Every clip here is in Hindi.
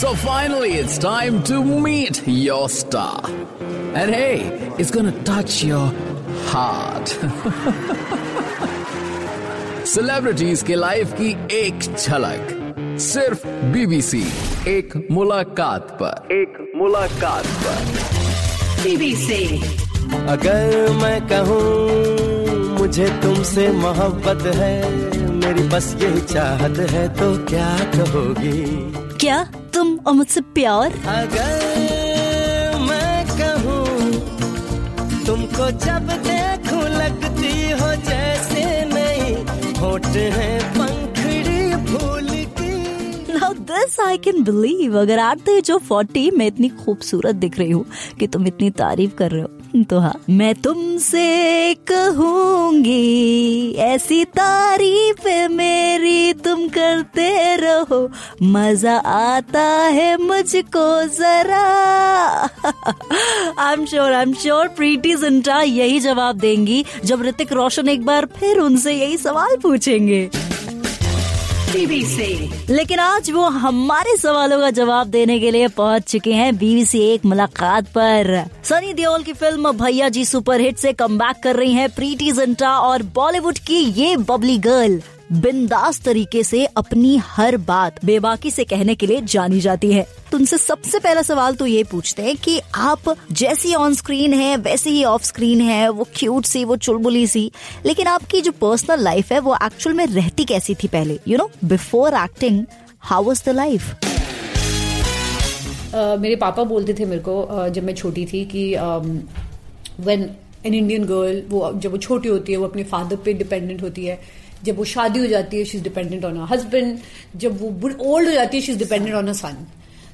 So finally, it's time to meet your star. And hey, it's gonna touch your heart. Celebrities के लाइफ की एक झलक सिर्फ़ बीबीसी एक मुलाकात पर एक मुलाकात पर BBC. अगर मैं कहूँ मुझे तुमसे मोहब्बत है मेरी बस यही चाहत है तो क्या कहोगी? क्या तुम और मुझसे प्यार? अगर मैं कहूँ तुमको जब देखूँ लगती हो जैसे नहीं होठ है पंखड़ी फूल की। Now this I can believe अगर द एज ऑफ़ 40 मैं इतनी खूबसूरत दिख रही हूँ कि तुम इतनी तारीफ़ कर रहे हो। तो हाँ। मैं तुमसे कहूँगी ऐसी तारीफ़ मेरी तुम करते रहो। मज़ा आता है मुझको जरा। I am sure I am sure Preity Zinta यही जवाब देंगी, जब ऋतिक रोशन एक बार फिर उनसे यही सवाल पूछेंगे। BBC. लेकिन आज वो हमारे सवालों का जवाब देने के लिए पहुँच चुके हैं बीबीसी एक मुलाकात पर सनी देओल की फ़िल्म भैया जी सुपरहिट से कम कर रही हैं प्रीति जिंटा और बॉलीवुड की ये बबली गर्ल बिंदास तरीके से अपनी हर बात बेबाकी से कहने के लिए जानी जाती है। तो उनसे सबसे पहला सवाल तो ये पूछते हैं कि आप जैसी ऑन स्क्रीन है वैसे ही ऑफ़ स्क्रीन है वो क्यूट सी वो चुलबुली सी लेकिन आपकी जो पर्सनल लाइफ है वो एक्चुअल में रहती कैसी थी पहले? You know before acting how was the life मेरे पापा बोलते थे मेरे को uh, जब मैं छोटी थी कि व्हेन एन इंडियन गर्ल वो जब वो छोटी होती है, वो अपने फादर पे डिपेंडेंट होती है, जब वो शादी हो जाती है she is dependent on her husband जब वो ओल्ड हो जाती है she is dependent on her son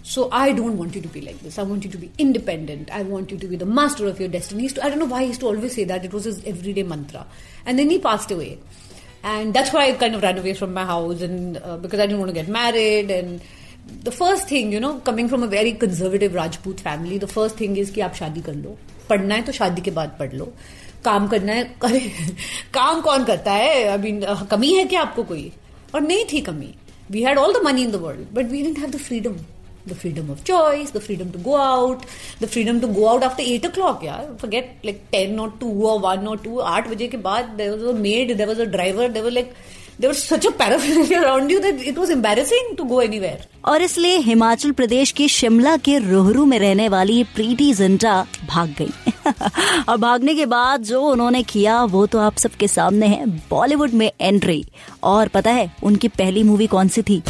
so I don't want you to be like this I want you to be independent I want you to be the master of your destiny I dot know why to always say that it was is every day mantra and then he passed away and that's why can run away from my house and because I dot get married and the first thing you know coming from a very conservative Rajput family the first thing is कि आप शादी कर लो। पढ़ना है तो शादी के बाद पढ़ लो। काम करना है करे काम कौन करता है? अभी, कमी है क्या आपको कोई? और नहीं थी कमी। We had all the money in the world but we didn't have the freedom the freedom of choice the freedom to go out the freedom to go out after eight o'clock यार forget like ten not to one not to आठ बजे के बाद there was a maid there was a driver there was like was such a around you that it was embarrassing to go anywhere. और इसलिए हिमाचल प्रदेश के शिमला के रोहरू में रहने वाली प्रीति जिंटा भाग गई। और भागने के बाद जो उन्होंने किया, वो तो आप सबके सामने है, बॉलीवुड में एंट्री। और पता है, उनकी पहली मूवी कौन सी थी?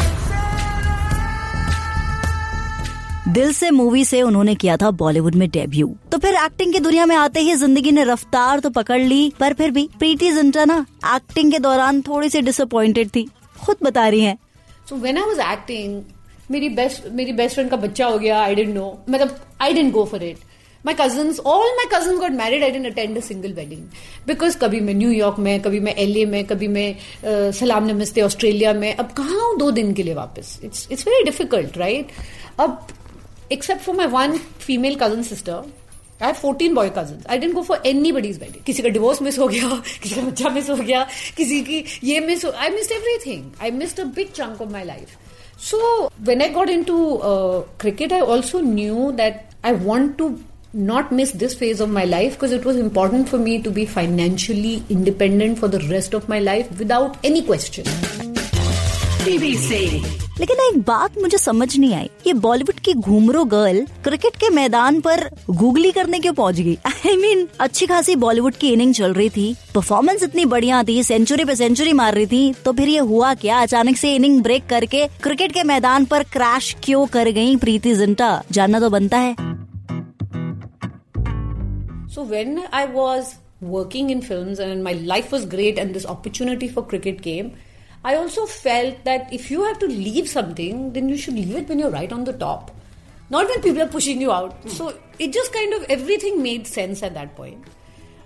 दिल से मूवी से उन्होंने किया था बॉलीवुड में डेब्यू तो फिर एक्टिंग की दुनिया में आते ही ज़िंदगी ने रफ्तार तो पकड़ ली पर फिर भी प्रीति जिंटा ना एक्टिंग के दौरान थोड़ी सी डिसअपॉइंटेड थी। खुद बता रही हैं। So when I was acting, मेरी बेस्ट मेरी बेस्ट फ्रेंड का बच्चा हो गया आई डेंट नो मतलब I didn't go for it my cousins all my cousin got married I didn't attend a single wedding because कभी मैं न्यूयॉर्क में कभी मैं एलए में कभी मैं uh, सलाम नमस्ते ऑस्ट्रेलिया में अब कहाँ हूँ दो दिन के लिए वापस? It's it's very difficult right अब except for my one female cousin sister, I have 14 boy cousins. I didn't go for anybody's wedding. किसी का डिवोर्स मिस हो गया किसी का बच्चा मिस हो गया किसी की ये मिस हो I missed everything I missed a big chunk of my life so when I got into cricket I also knew that I want to not miss this phase of my life because it was important for me to be financially independent for the rest of my life without any question. BBC. लेकिन एक बात मुझे समझ नहीं आई। ये बॉलीवुड की घूमरो गर्ल क्रिकेट के मैदान पर गूगली करने क्यों पहुँच गई? आई I मीन mean, अच्छी खासी बॉलीवुड की इनिंग चल रही थी। परफॉर्मेंस इतनी बढ़िया थी सेंचुरी पे सेंचुरी मार रही थी तो फिर ये हुआ क्या? अचानक से इनिंग ब्रेक करके क्रिकेट के मैदान पर क्रैश क्यों कर गई प्रीति जिंटा? जानना तो बनता है। So when I was working in films and my life was great and this opportunity for cricket came, I also felt that if you have to leave something, then you should leave it when you're right on the top. Not when people are pushing you out. So it just kind of everything made sense at that point.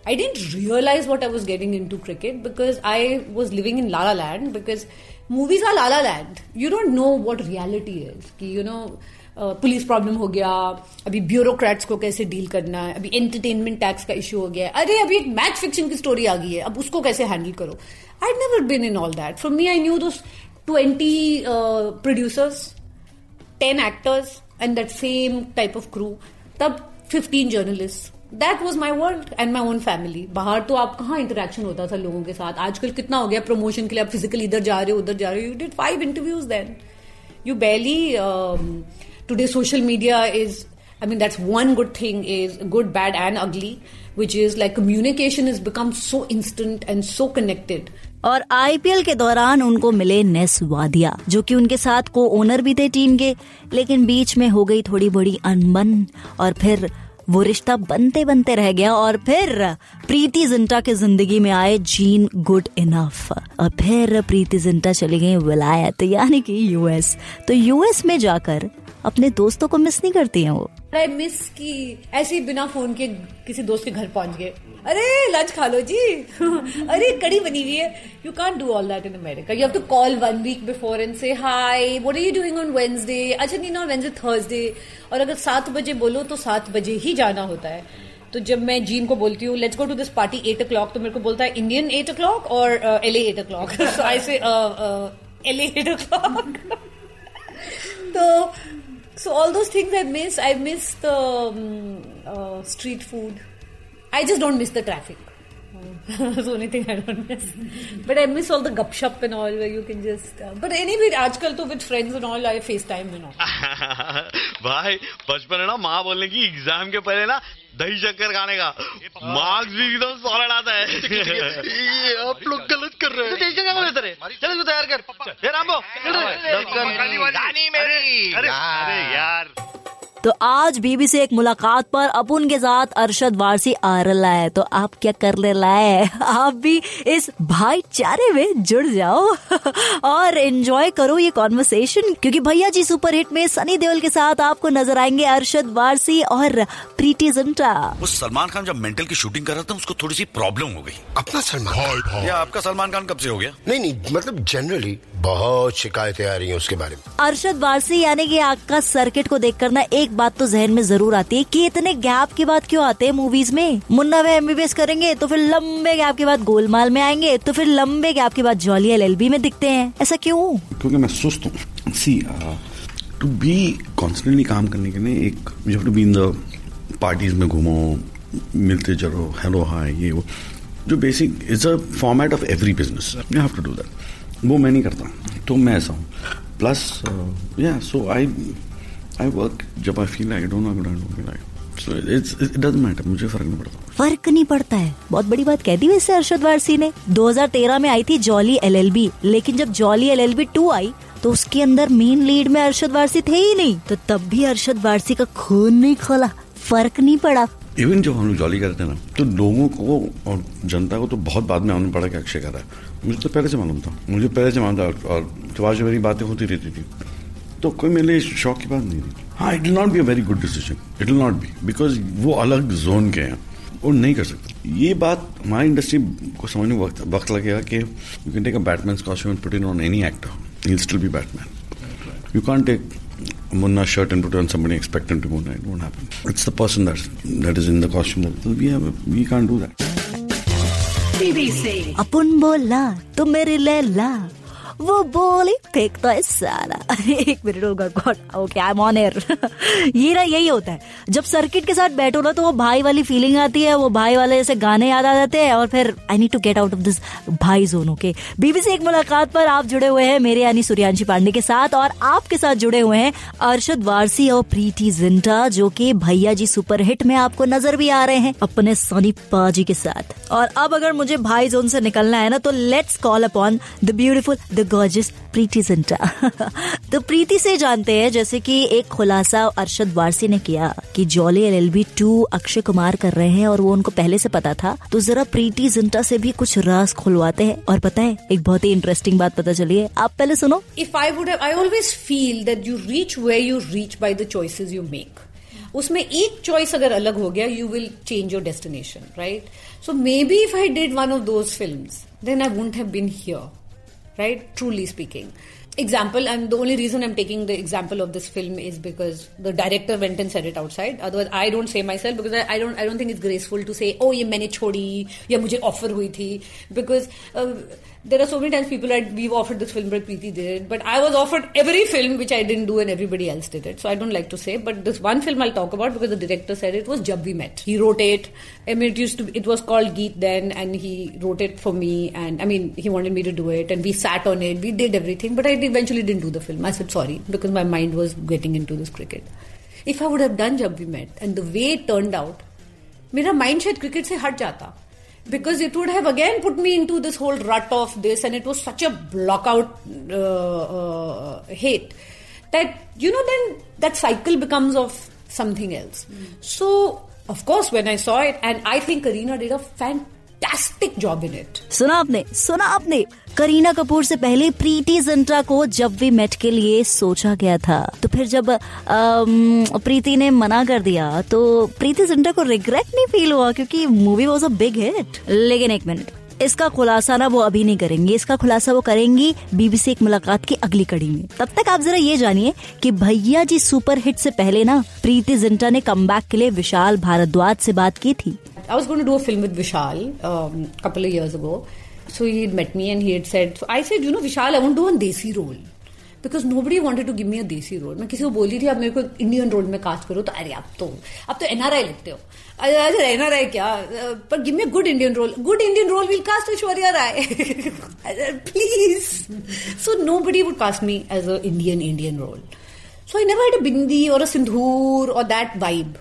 I didn't realize what I was getting into cricket because I was living in La La Land because movies are La La Land. You don't know what reality is. You know, police problem हो गया अभी ब्यूरोक्रेट्स को कैसे डील करना है अभी एंटरटेनमेंट टैक्स का इश्यू हो गया है। अरे अभी एक मैच फिक्शन की स्टोरी आ गई है अब उसको कैसे हैंडल करो? I never been in all that from me I knew those twenty producers ten actors and that same type of crew तब fifteen journalists that was my world and my own family बाहर तो आप कहाँ इंटरेक्शन होता था लोगों के साथ? आजकल कितना हो गया प्रमोशन के लिए? आप फिजिकली इधर जा रहे हो उधर जा रहे हो. You did five interviews then you um, today, social media is, i mean, that's one good thing is good, bad, and ugly, which is, like, communication has become so instant and so connected. और आईपीएल के दौरान उनको मिले नेस वादिया जो कि उनके साथ को ओनर भी थे टीम के, लेकिन बीच में हो गई थोड़ी बड़ी अनबन, और फिर वो रिश्ता बनते बनते रह गया, और फिर प्रीति जिंटा के ज़िंदगी में आए जीन गुड इनफ। और फिर प्रीति जिंटा चली गई विलायत, यानी कि यूएस तो यूएस में जाकर अपने दोस्तों को मिस नहीं करती हैं वो? आई मिस की ऐसे ही बिना फ़ोन के किसी दोस्त के घर पहुँच गए। अरे लंच खा लो जी। अरे, कड़ी बनी हुई है। You can't do all that in America you have to call one week before and say hi what are you doing on Wednesday अच्छा नहीं ना वेंसडे थर्सडे और अगर सात बजे बोलो तो सात बजे ही जाना होता है। तो जब मैं जीन को बोलती हूँ let's go to this party eight o'clock तो मेरे को बोलता है इंडियन एट ओ क्लॉक और L eight o'clock so I say L eight o'clock तो So all those things I miss. I miss the um, uh, street food. I just don't miss the traffic. That's the only thing I don't miss. But I miss all the gupshup and all where you can just. Uh, but anyway, आजकल तो with friends and all I FaceTime and all. भाई बचपन है ना माँ बोलने की एग्ज़ाम के पहले ना दही शक्कर खाने का मार्क्स भी एकदम सॉलिड आता है ये आप लोग गलत कर रहे हैं दही शक्कर बेहतर है चलो इसको तैयार कर ये रामबो अरे यार तो आज बीबी से एक मुलाकात पर अपुन के साथ अरशद वारसी आ रहा है। तो आप क्या कर ले लाए आप भी इस भाईचारे में जुड़ जाओ। और एंजॉय करो ये कॉन्वर्सेशन क्योंकि भैया जी सुपर हिट में सनी देओल के साथ आपको नज़र आएँगे अरशद वारसी और प्रीति जिंटा। वो सलमान खान जब मेंटल की शूटिंग कर रहा था उसको थोड़ी सी प्रॉब्लम हो गई। अपना सलमान खान? या आपका सलमान खान कब से हो गया? नहीं नहीं मतलब जनरली बहुत शिकायतें आ रही हैं उसके बारे में। अरशद वारसी यानी कि आपका सर्किट को देखकर ना एक बात तो जहन में ज़रूर आती है कि इतने गैप के बाद क्यों आते हैं मूवीज़ में? मुन्ना वे एमबीबीएस करेंगे तो फिर लंबे गैप के बाद गोलमाल में आएँगे तो फिर लंबे गैप के बाद जॉली एलएलबी में दिखते हैं। ऐसा क्यों? क्योंकि मैं सुस्त हूँ। टू बी कॉन्स्टेंटली काम करने के लिए एक you to be in the parties में घूमो, मिलते चलो हेलो हाय ये, वो, जो basic is a format of every business you have to do that वो मैं नहीं करता। तो मैं ऐसा हूँ। प्लस या सो आई आई वर्क जब I feel I don't know I don't like so it's it doesn't matter मुझे फ़र्क नहीं पड़ता। फ़र्क नहीं पड़ता है। बहुत बड़ी बात कह दी वैसे अरशद वारसी ने। 2013 में आई थी जॉली एलएलबी लेकिन जब जॉली एलएलबी टू आई तो उसके अंदर मेन लीड में अरशद वारसी थे ही नहीं। तो तब भी अरशद वारसी का खून नहीं खोला। फ़र्क नहीं पड़ा। इवन जब हम लोग जॉली करते ना तो लोगों को और जनता को तो बहुत बाद में पड़ा कि अक्षय कर रहा है। मुझे तो पहले से मालूम था। मुझे पहले से मालूम था और तो आज मेरी बातें होती रहती थी। तो कोई मेरे लिए शौक की बात नहीं हाँ it will not be a very good decision it will not be because वो अलग जोन के हैं और नहीं कर सकते ये बात हमारी इंडस्ट्री को समझने वक्त वक्त लगेगा कि you can take a Batman costume and put in on any actor he still be Batman you can't take Munna shirt and put on somebody expecting to go night. It won't happen. It's the person that that is in the costume. That, we have, we can't do that. बोला तो मेरी लैला वो बोली फेंकता है सारा. एक मिनट होगा God okay I am on air ये ना, यही होता है। जब सर्किट के साथ बैठो ना तो वो भाई वाली फीलिंग आती है, वो भाई वाले जैसे गाने याद आ जाते हैं, और फिर I need to get out of this भाई जोन ओके बीबीसी, एक मुलाकात पर आप जुड़े हुए हैं, मेरे यानी सूर्यांशी पांडे के साथ, और आपके साथ जुड़े हुए हैं अरशद वारसी और प्रीति जिंटा, जो कि भैया जी सुपर हिट में आपको नज़र भी आ रहे हैं, अपने सोनी पाजी के साथ। और अब अगर मुझे भाई जोन से निकलना है ना तो let's call upon the beautiful the gorgeous Preity Zinta तो प्रीति से जानते हैं जैसे कि एक खुलासा अरशद वारसी ने किया कि Jolly L L B two Akshay Kumar कर रहे हैं और वो उनको पहले से पता था। तो जरा प्रीति जिंटा से भी कुछ राज खुलवाते हैं। और पता है एक बहुत ही इंटरेस्टिंग बात पता चली है। आप पहले सुनो। If I have, I always feel that you reach where you reach by the choices you make. उसमें एक चॉइस अगर अलग हो गया you will change your destination right so maybe if I did one of those film then I wouldn't have been here right? Truly speaking. Example, and the only reason I'm taking the example of this film is because the director went and said it outside. Otherwise, I don't say myself because I, I don't I don't think it's graceful to say, oh, ye maine chodi, ya mujhe offer hui thi. Because uh, there are so many times people that we've offered this film but Preeti did it but I was offered every film which I didn't do and everybody else did it so I don't like to say but this one film I'll talk about because the director said it was Jab We Met he wrote it I mean it used to it was called Geet then and he wrote it for me and I mean he wanted me to do it and we sat on it we did everything but I eventually didn't do the film I said sorry because my mind was getting into this cricket if I would have done Jab We Met and the way it turned out मेरा माइंड शायद क्रिकेट से हट जाता because it would have again put me into this whole rut of this and it was such a blockout uh, uh, hate that you know then that cycle becomes of something else mm. so of course when i saw it and i think karina did a fantastic fantastic job in it सुना आपने सुना आपने। करीना कपूर से पहले प्रीति जिंटा को जब वी मेट के लिए सोचा गया था तो फिर जब प्रीति ने मना कर दिया तो प्रीति जिंटा को रिग्रेट नहीं फील हुआ, क्योंकि movie was a big hit लेकिन एक मिनट इसका खुलासा ना वो अभी नहीं करेंगे, इसका खुलासा वो करेंगी बीबीसी एक मुलाकात की अगली कड़ी में। तब तक आप जरा ये जानिए कि भैया जी सुपर हिट से पहले ना, प्रीति जिंटा ने कम के लिए विशाल भारद्वाज से बात की थी। I was going to do a film with Vishal a um, couple of years ago. So he had met me and he had said, so I said, you know, Vishal, I want to do a desi role. Because nobody wanted to give me a desi role मैं किसी को बोली थी आप मेरे को इंडियन रोल में कास्ट करो तो अरे आप तो आप तो एनआरआई लिखते हो अरे एनआरआई क्या पर give me good Indian role good Indian role will cast Aishwarya Rai please so nobody would cast me as a Indian Indian role so I never had a bindi और अ सिंधूर और that vibe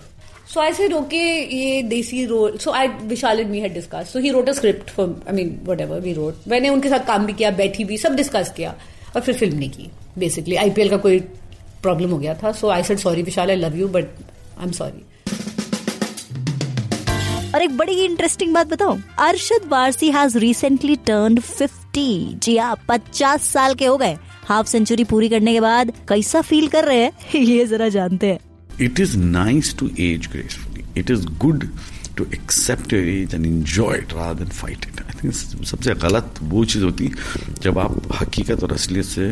So I said, okay, ये desi role So I Vishal and me had discussed. So he wrote a script for I mean whatever we wrote. मैंने उनके साथ काम भी किया बैठी भी सब डिस्कस किया और फिर फ़िल्म नहीं की बेसिकली आईपीएल का कोई प्रॉब्लम हो गया था. So I said sorry Vishal I love you but I am sorry और एक बड़ी इंटरेस्टिंग बात बताऊँ। Arshad Warsi has recently turn 50 जी हाँ पचास साल के हो गए। हाफ़ सेंचुरी पूरी करने के बाद कैसा फील कर रहे हैं? ये जरा जानते हैं। It is nice to age gracefully. It is good to accept your age and enjoy it rather than fight it. I think सबसे गलत वो चीज़ होती है जब आप हकीकत और असलियत से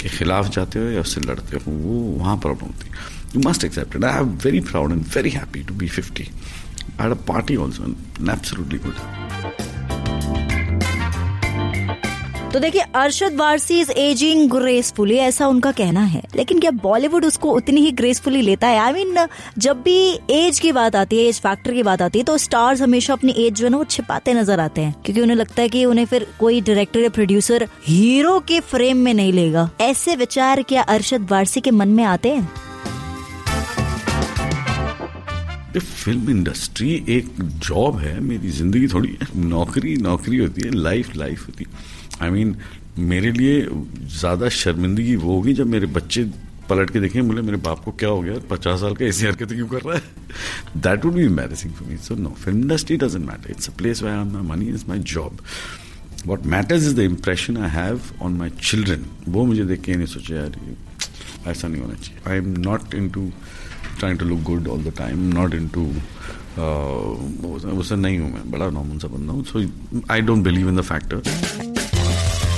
के खिलाफ जाते हो या उससे लड़ते हो, वो वहाँ प्रॉब्लम होती है you must accept it I am very proud and very happy to be fifty I had a party also absolutely good तो देखिए Arshad Warsi is ageing gracefully ऐसा उनका कहना है। लेकिन क्या बॉलीवुड उसको उतनी ही ग्रेसफुली लेता है? आई I मीन mean, जब भी एज की बात आती है एज फैक्टर की बात आती है तो स्टार्स हमेशा अपनी एज जो है ना वो छिपाते नज़र आते हैं। क्योंकि उन्हें लगता है कि उन्हें फिर कोई डायरेक्टर या प्रोड्यूसर हीरो के फ्रेम में नहीं लेगा। ऐसे विचार क्या अरशद वारसी के मन में आते हैं? फ़िल्म इंडस्ट्री एक जॉब है मेरी ज़िंदगी थोड़ी नौकरी नौकरी होती है लाइफ लाइफ होती है। आई मीन मेरे लिए ज़्यादा शर्मिंदगी वो होगी जब मेरे बच्चे पलट के देखें, बोले, मेरे बाप को क्या हो गया? पचास साल का ऐसी हरकत क्यों कर रहा है? That would be embarrassing for me so no film industry doesn't matter it's a place why my money is my job what matters is the impression I have on my children वो मुझे देख के नहीं सोचे, यार ऐसा नहीं होना चाहिए. I am not into trying to look good all the time not into उसे नहीं हूँ मैं, बड़ा नॉर्मल सा बंदा हूँ so I don't believe in the factor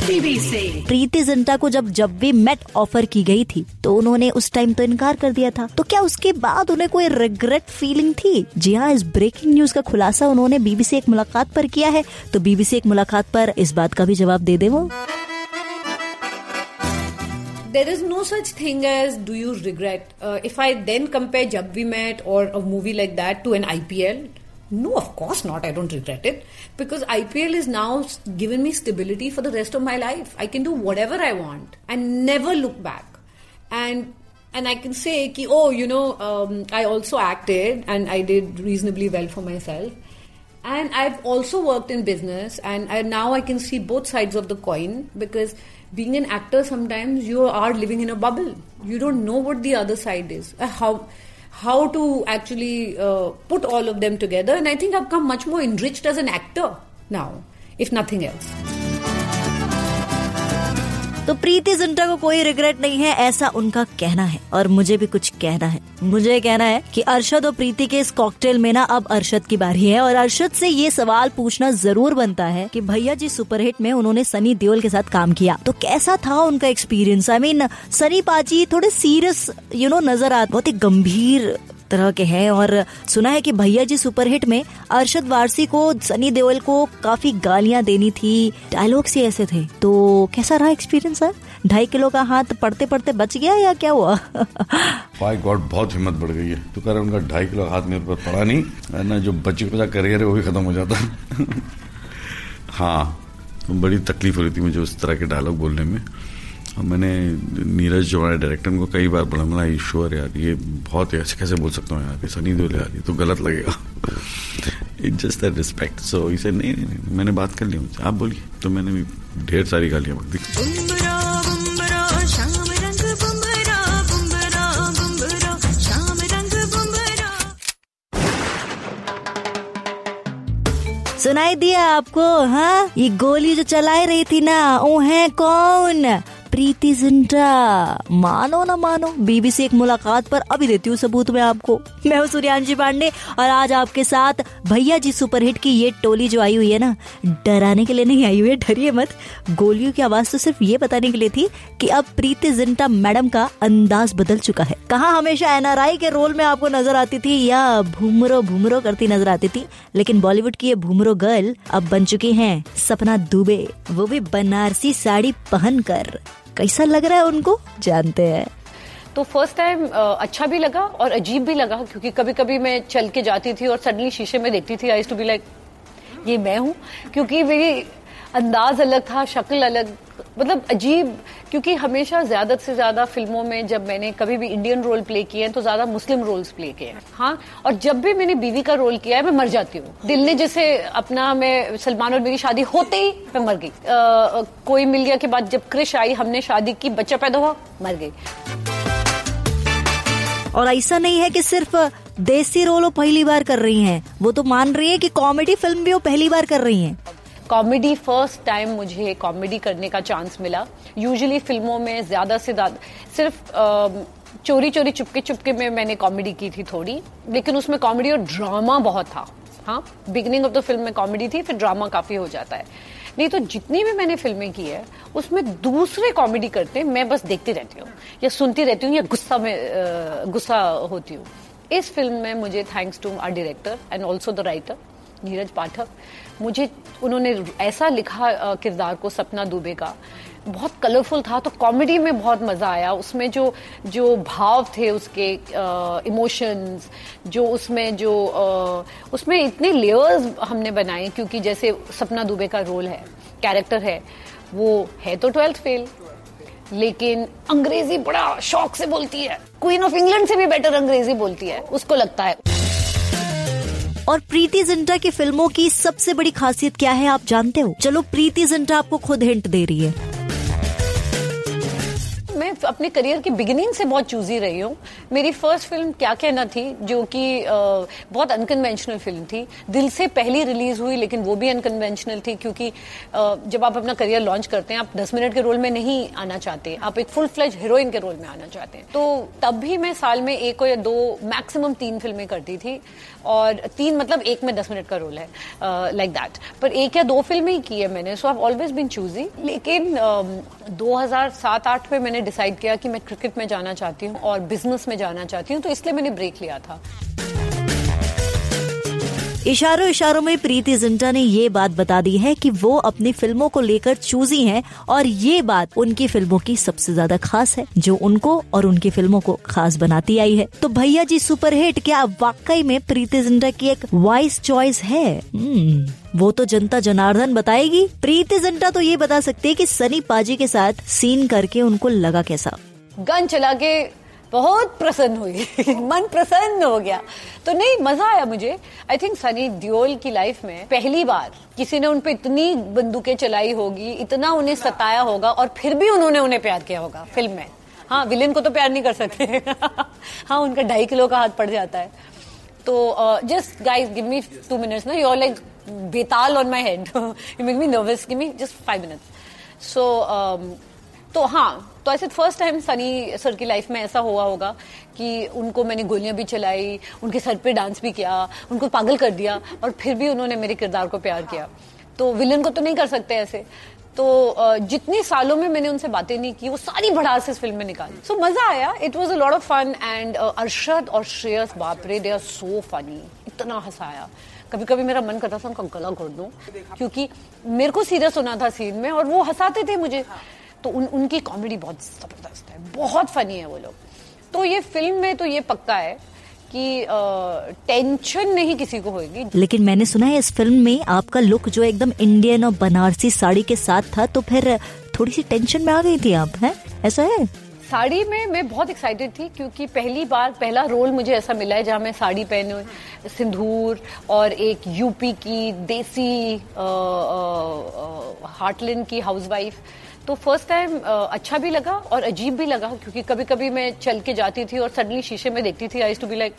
Preity Zinta को जब जब भी मेट ऑफ़र की गई थी तो उन्होंने उस टाइम तो इनकार कर दिया था। तो क्या उसके बाद उन्हें कोई रिग्रेट फीलिंग थी? जी हाँ इस ब्रेकिंग न्यूज़ का खुलासा उन्होंने बीबीसी एक मुलाकात पर किया है। तो बीबीसी एक मुलाकात पर इस बात का भी जवाब दे दे वो। There is no such thing as do you regret. Uh, if I then compare Jab We Met or a movie like that to an IPL, No, of course not. I don't regret it because IPL is now given me stability for the rest of my life. I can do whatever I want and never look back. And and I can say, ki, oh, you know, um, I also acted and I did reasonably well for myself. And I've also worked in business, and I, now I can see both sides of the coin because being an actor, sometimes you are living in a bubble. You don't know what the other side is. Uh, how how to actually uh, put all of them together. And I think I've come much more enriched as an actor now, if nothing else. तो प्रीति जिंटा को कोई रिग्रेट नहीं है, ऐसा उनका कहना है। और मुझे भी कुछ कहना है। मुझे कहना है कि अरशद और प्रीति के इस कॉकटेल में ना, अब अरशद की बारी है। और अरशद से ये सवाल पूछना ज़रूर बनता है कि भैया जी सुपरहिट में उन्होंने सनी देओल के साथ काम किया। तो कैसा था उनका एक्सपीरियंस आई मीन सनी पाजी थोड़े सीरियस यू नो नज़र आते बहुत ही गंभीर तरह के हैं और सुना है कि भैया जी सुपरहिट में अरशद वारसी को, सनी देओल को काफ़ी गालियाँ देनी थी। डायलॉग्स ही ऐसे थे। तो कैसा रहा एक्सपीरियंस सर ढाई किलो का हाथ पढ़ते पढ़ते बच गया या क्या हुआ? माय गॉड बहुत हिम्मत बढ़ गई है। तो कह रहे उनका ढाई किलो हाथ मेरे पर पड़ा नहीं, वरना जो बच्चे का करियर है वो भी खत्म हो जाता। हाँ बड़ी तकलीफ़ हो रही थी मुझे उस तरह के डायलॉग बोलने में। और मैंने नीरज जो हमारे डायरेक्टर को कई बार बोला मैं ईश्वर यार ये बहुत ऐसे कैसे बोल सकता हूँ यार सनी देओल यार ये तो गलत लगेगा। It just that respect so इसे नहीं, नहीं नहीं मैंने बात कर ली मुझसे आप बोलिए. तो मैंने भी ढेर सारी गालियाँ बक दी। सुनाई दिया आपको हाँ? ये गोली जो चलाई रही थी ना वो है कौन? प्रीति जिंटा। मानो ना मानो, बीबीसी एक मुलाकात पर अभी देती हूँ सबूत में आपको। मैं हूँ सूर्यांशी पांडे और आज आपके साथ भैया जी सुपरहिट की ये टोली जो आई हुई है ना, डराने के लिए नहीं आई हुई है, डरिए मत। गोलियों की आवाज़ तो सिर्फ़ ये बताने के लिए थी कि अब प्रीति जिंटा मैडम का अंदाज बदल चुका है। कहा हमेशा एनआरआई के रोल में आपको नज़र आती थी या भूमरो भूमरो करती नज़र आती थी, लेकिन बॉलीवुड की ये भूमरो गर्ल अब बन चुकी हैं सपना दुबे, वो भी बनारसी साड़ी पहनकर। कैसा लग रहा है उनको? जानते हैं। तो फ़र्स्ट टाइम अच्छा भी लगा और अजीब भी लगा, क्योंकि कभी कभी मैं चल के जाती थी और सडनली शीशे में देखती थी आई टू बी लाइक ये मैं हूँ? क्योंकि मेरी अंदाज अलग था, शक्ल अलग। मतलब अजीब, क्योंकि हमेशा ज़्यादा से ज़्यादा फ़िल्मों में जब मैंने कभी भी इंडियन रोल प्ले किए हैं तो ज़्यादा मुस्लिम रोल्स प्ले किए हैं। हाँ और जब भी मैंने बीवी का रोल किया है, मैं मर जाती हूँ। दिल ने जैसे अपना मैं, सलमान और मेरी शादी होते ही मैं मर गई। कोई मिल गया के बाद जब क्रिश आई, हमने शादी की, बच्चा पैदा हुआ, मर गई। और ऐसा नहीं है कि सिर्फ़ देसी रोल वो पहली बार कर रही हैं। वो तो मान रही है कि कॉमेडी फ़िल्म भी वो पहली बार कर रही हैं। कॉमेडी फ़र्स्ट टाइम मुझे कॉमेडी करने का चांस मिला। यूजुअली फ़िल्मों में ज़्यादा से ज़्यादा, सिर्फ़ चोरी चोरी चुपके चुपके में मैंने कॉमेडी की थी थोड़ी, लेकिन उसमें कॉमेडी और ड्रामा बहुत था। हाँ बिगनिंग ऑफ़ द फ़िल्म में कॉमेडी थी, फिर ड्रामा काफ़ी हो जाता है। नहीं तो जितनी भी मैंने फ़िल्में की है, उसमें दूसरे कॉमेडी करते हैं मैं बस देखती रहती हूँ, या सुनती रहती हूँ, या गुस्सा में गुस्सा होती हूँ। इस फ़िल्म में मुझे thanks to our director and also the writer Neeraj Pathak मुझे उन्होंने ऐसा लिखा किरदार को सपना दुबे का। बहुत कलरफुल था तो कॉमेडी में बहुत मज़ा आया। उसमें जो जो भाव थे उसके इमोशंस जो उसमें जो आ, उसमें इतने लेयर्स हमने बनाए क्योंकि जैसे सपना दुबे का रोल है कैरेक्टर है वो है तो ट्वेल्थ फेल लेकिन अंग्रेज़ी बड़ा शौक से बोलती है। क्वीन ऑफ़ इंग्लैंड से भी बेटर अंग्रेज़ी बोलती है उसको लगता है। और प्रीति जिंटा की फ़िल्मों की सबसे बड़ी खासियत क्या है आप जानते हो? चलो प्रीति जिंटा आपको खुद हिंट दे रही है। मैं अपने करियर की बिगिनिंग से बहुत चूजी रही हूँ। मेरी फ़र्स्ट फ़िल्म क्या कहना थी जो कि बहुत अनकन्वेंशनल फ़िल्म थी। दिल से पहली रिलीज़ हुई लेकिन वो भी अनकन्वेंशनल थी क्योंकि जब आप अपना करियर लॉन्च करते हैं आप दस मिनट के रोल में नहीं आना चाहते। आप एक फुल फ्लेज हीरोइन के रोल में आना चाहते हैं। तो तब भी मैं साल में एक या दो मैक्सिमम तीन फ़िल्में करती थी। और तीन मतलब एक में दस मिनट का रोल है लाइक uh, दैट like पर एक या दो फ़िल्में ही की है मैंने so I always been choosy लेकिन uh, 2007-8 में मैंने डिसाइड किया कि मैं क्रिकेट में जाना चाहती हूँ और बिज़नेस में जाना चाहती हूँ तो इसलिए मैंने ब्रेक लिया था। इशारों इशारों में प्रीति जिंटा ने ये बात बता दी है कि वो अपनी फ़िल्मों को लेकर चूजी हैं और ये बात उनकी फ़िल्मों की सबसे ज़्यादा खास है जो उनको और उनकी फ़िल्मों को खास बनाती आई है। तो भैया जी सुपरहिट क्या वाकई में प्रीति जिंटा की एक वाइस चॉइस है? वो तो जनता जनार्दन बताएगी। प्रीति जिंटा तो ये बता सकती है कि सनी पाजी के साथ सीन करके उनको लगा कैसा। गन चला के बहुत प्रसन्न हुई। मन प्रसन्न हो गया। तो नहीं, मज़ा आया मुझे। आई थिंक सनी दियोल की लाइफ में पहली बार किसी ने उनपे इतनी बंदूकें चलाई होगी, इतना उन्हें सताया होगा और फिर भी उन्होंने उन्हें प्यार किया होगा फ़िल्म में। हाँ विलेन को तो प्यार नहीं कर सकते। हाँ उनका ढाई किलो का हाथ पड़ जाता है। तो just guys give me two minutes ना you like Betaal on my head you make me nervous give me just five minutes so तो हाँ तो ऐसे फ़र्स्ट टाइम सनी सर की लाइफ में ऐसा हुआ होगा कि उनको मैंने गोलियाँ भी चलाई, उनके सर पे डांस भी किया, उनको पागल कर दिया और फिर भी उन्होंने मेरे किरदार को प्यार किया। तो विलन को तो नहीं कर सकते ऐसे। तो जितने सालों में मैंने उनसे बातें नहीं की, वो सारी भड़ास इस फ़िल्म में निकाली। सो मज़ा आया। It was a lot of fun and Arshad और श्रेयस बापरे दे आर सो फनी इतना हंसाया। कभी कभी मेरा मन करता था उनका गला घोट दूँ, क्योंकि मेरे को सीरियस होना था सीन में और वो हंसाते थे मुझे। तो उन, उनकी कॉमेडी बहुत ज़बरदस्त है बहुत फनी है वो लोग। तो ये फ़िल्म में तो ये पक्का है कि टेंशन नहीं किसी को होगी लेकिन मैंने सुना है इस फ़िल्म में आपका लुक जो एकदम इंडियन और बनारसी साड़ी के साथ था तो फिर थोड़ी सी टेंशन में आ गई थी आप हैं? ऐसा है? साड़ी में मैं बहुत एक्साइटेड थी क्योंकि पहली बार पहला रोल मुझे ऐसा मिला है जहाँ मैं साड़ी पहने सिंदूर और एक यूपी की देसी हार्टलैंड की हाउसवाइफ तो फ़र्स्ट टाइम अच्छा भी लगा और अजीब भी लगा, क्योंकि कभी कभी मैं चल के जाती थी और सडनली शीशे में देखती थी आई टू बी लाइक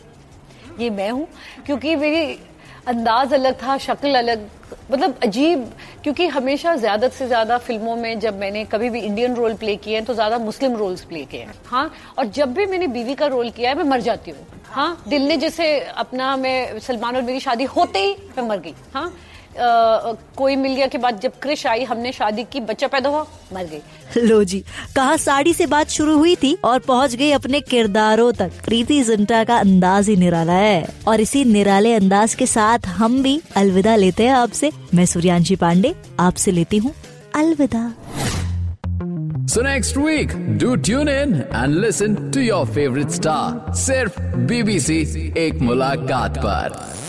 ये मैं हूँ? क्योंकि मेरी अंदाज अलग था, शक्ल अलग मतलब अजीब, क्योंकि हमेशा ज़्यादा से ज़्यादा फ़िल्मों में जब मैंने कभी भी इंडियन रोल प्ले किए हैं तो ज़्यादा मुस्लिम रोल्स प्ले किए हैं। हाँ और जब भी मैंने बीवी का रोल किया है, मैं मर जाती हूँ। हाँ दिल ने जैसे अपना मैं सलमान और मेरी शादी होते ही मैं मर गई। हाँ अ, कोई मिल गया के बाद जब क्रिश आई हमने शादी की बच्चा पैदा हुआ मर गई। लो जी कहा साड़ी से बात शुरू हुई थी और पहुँच गई अपने किरदारों तक। प्रीति जिंटा का अंदाज ही निराला है और इसी निराले अंदाज के साथ हम भी अलविदा लेते हैं आपसे। मैं सूर्यांशी पांडे आपसे लेती हूँ अलविदा। So next week, do tune in and listen to your favorite star. सिर्फ़ BBC एक मुलाकात पर।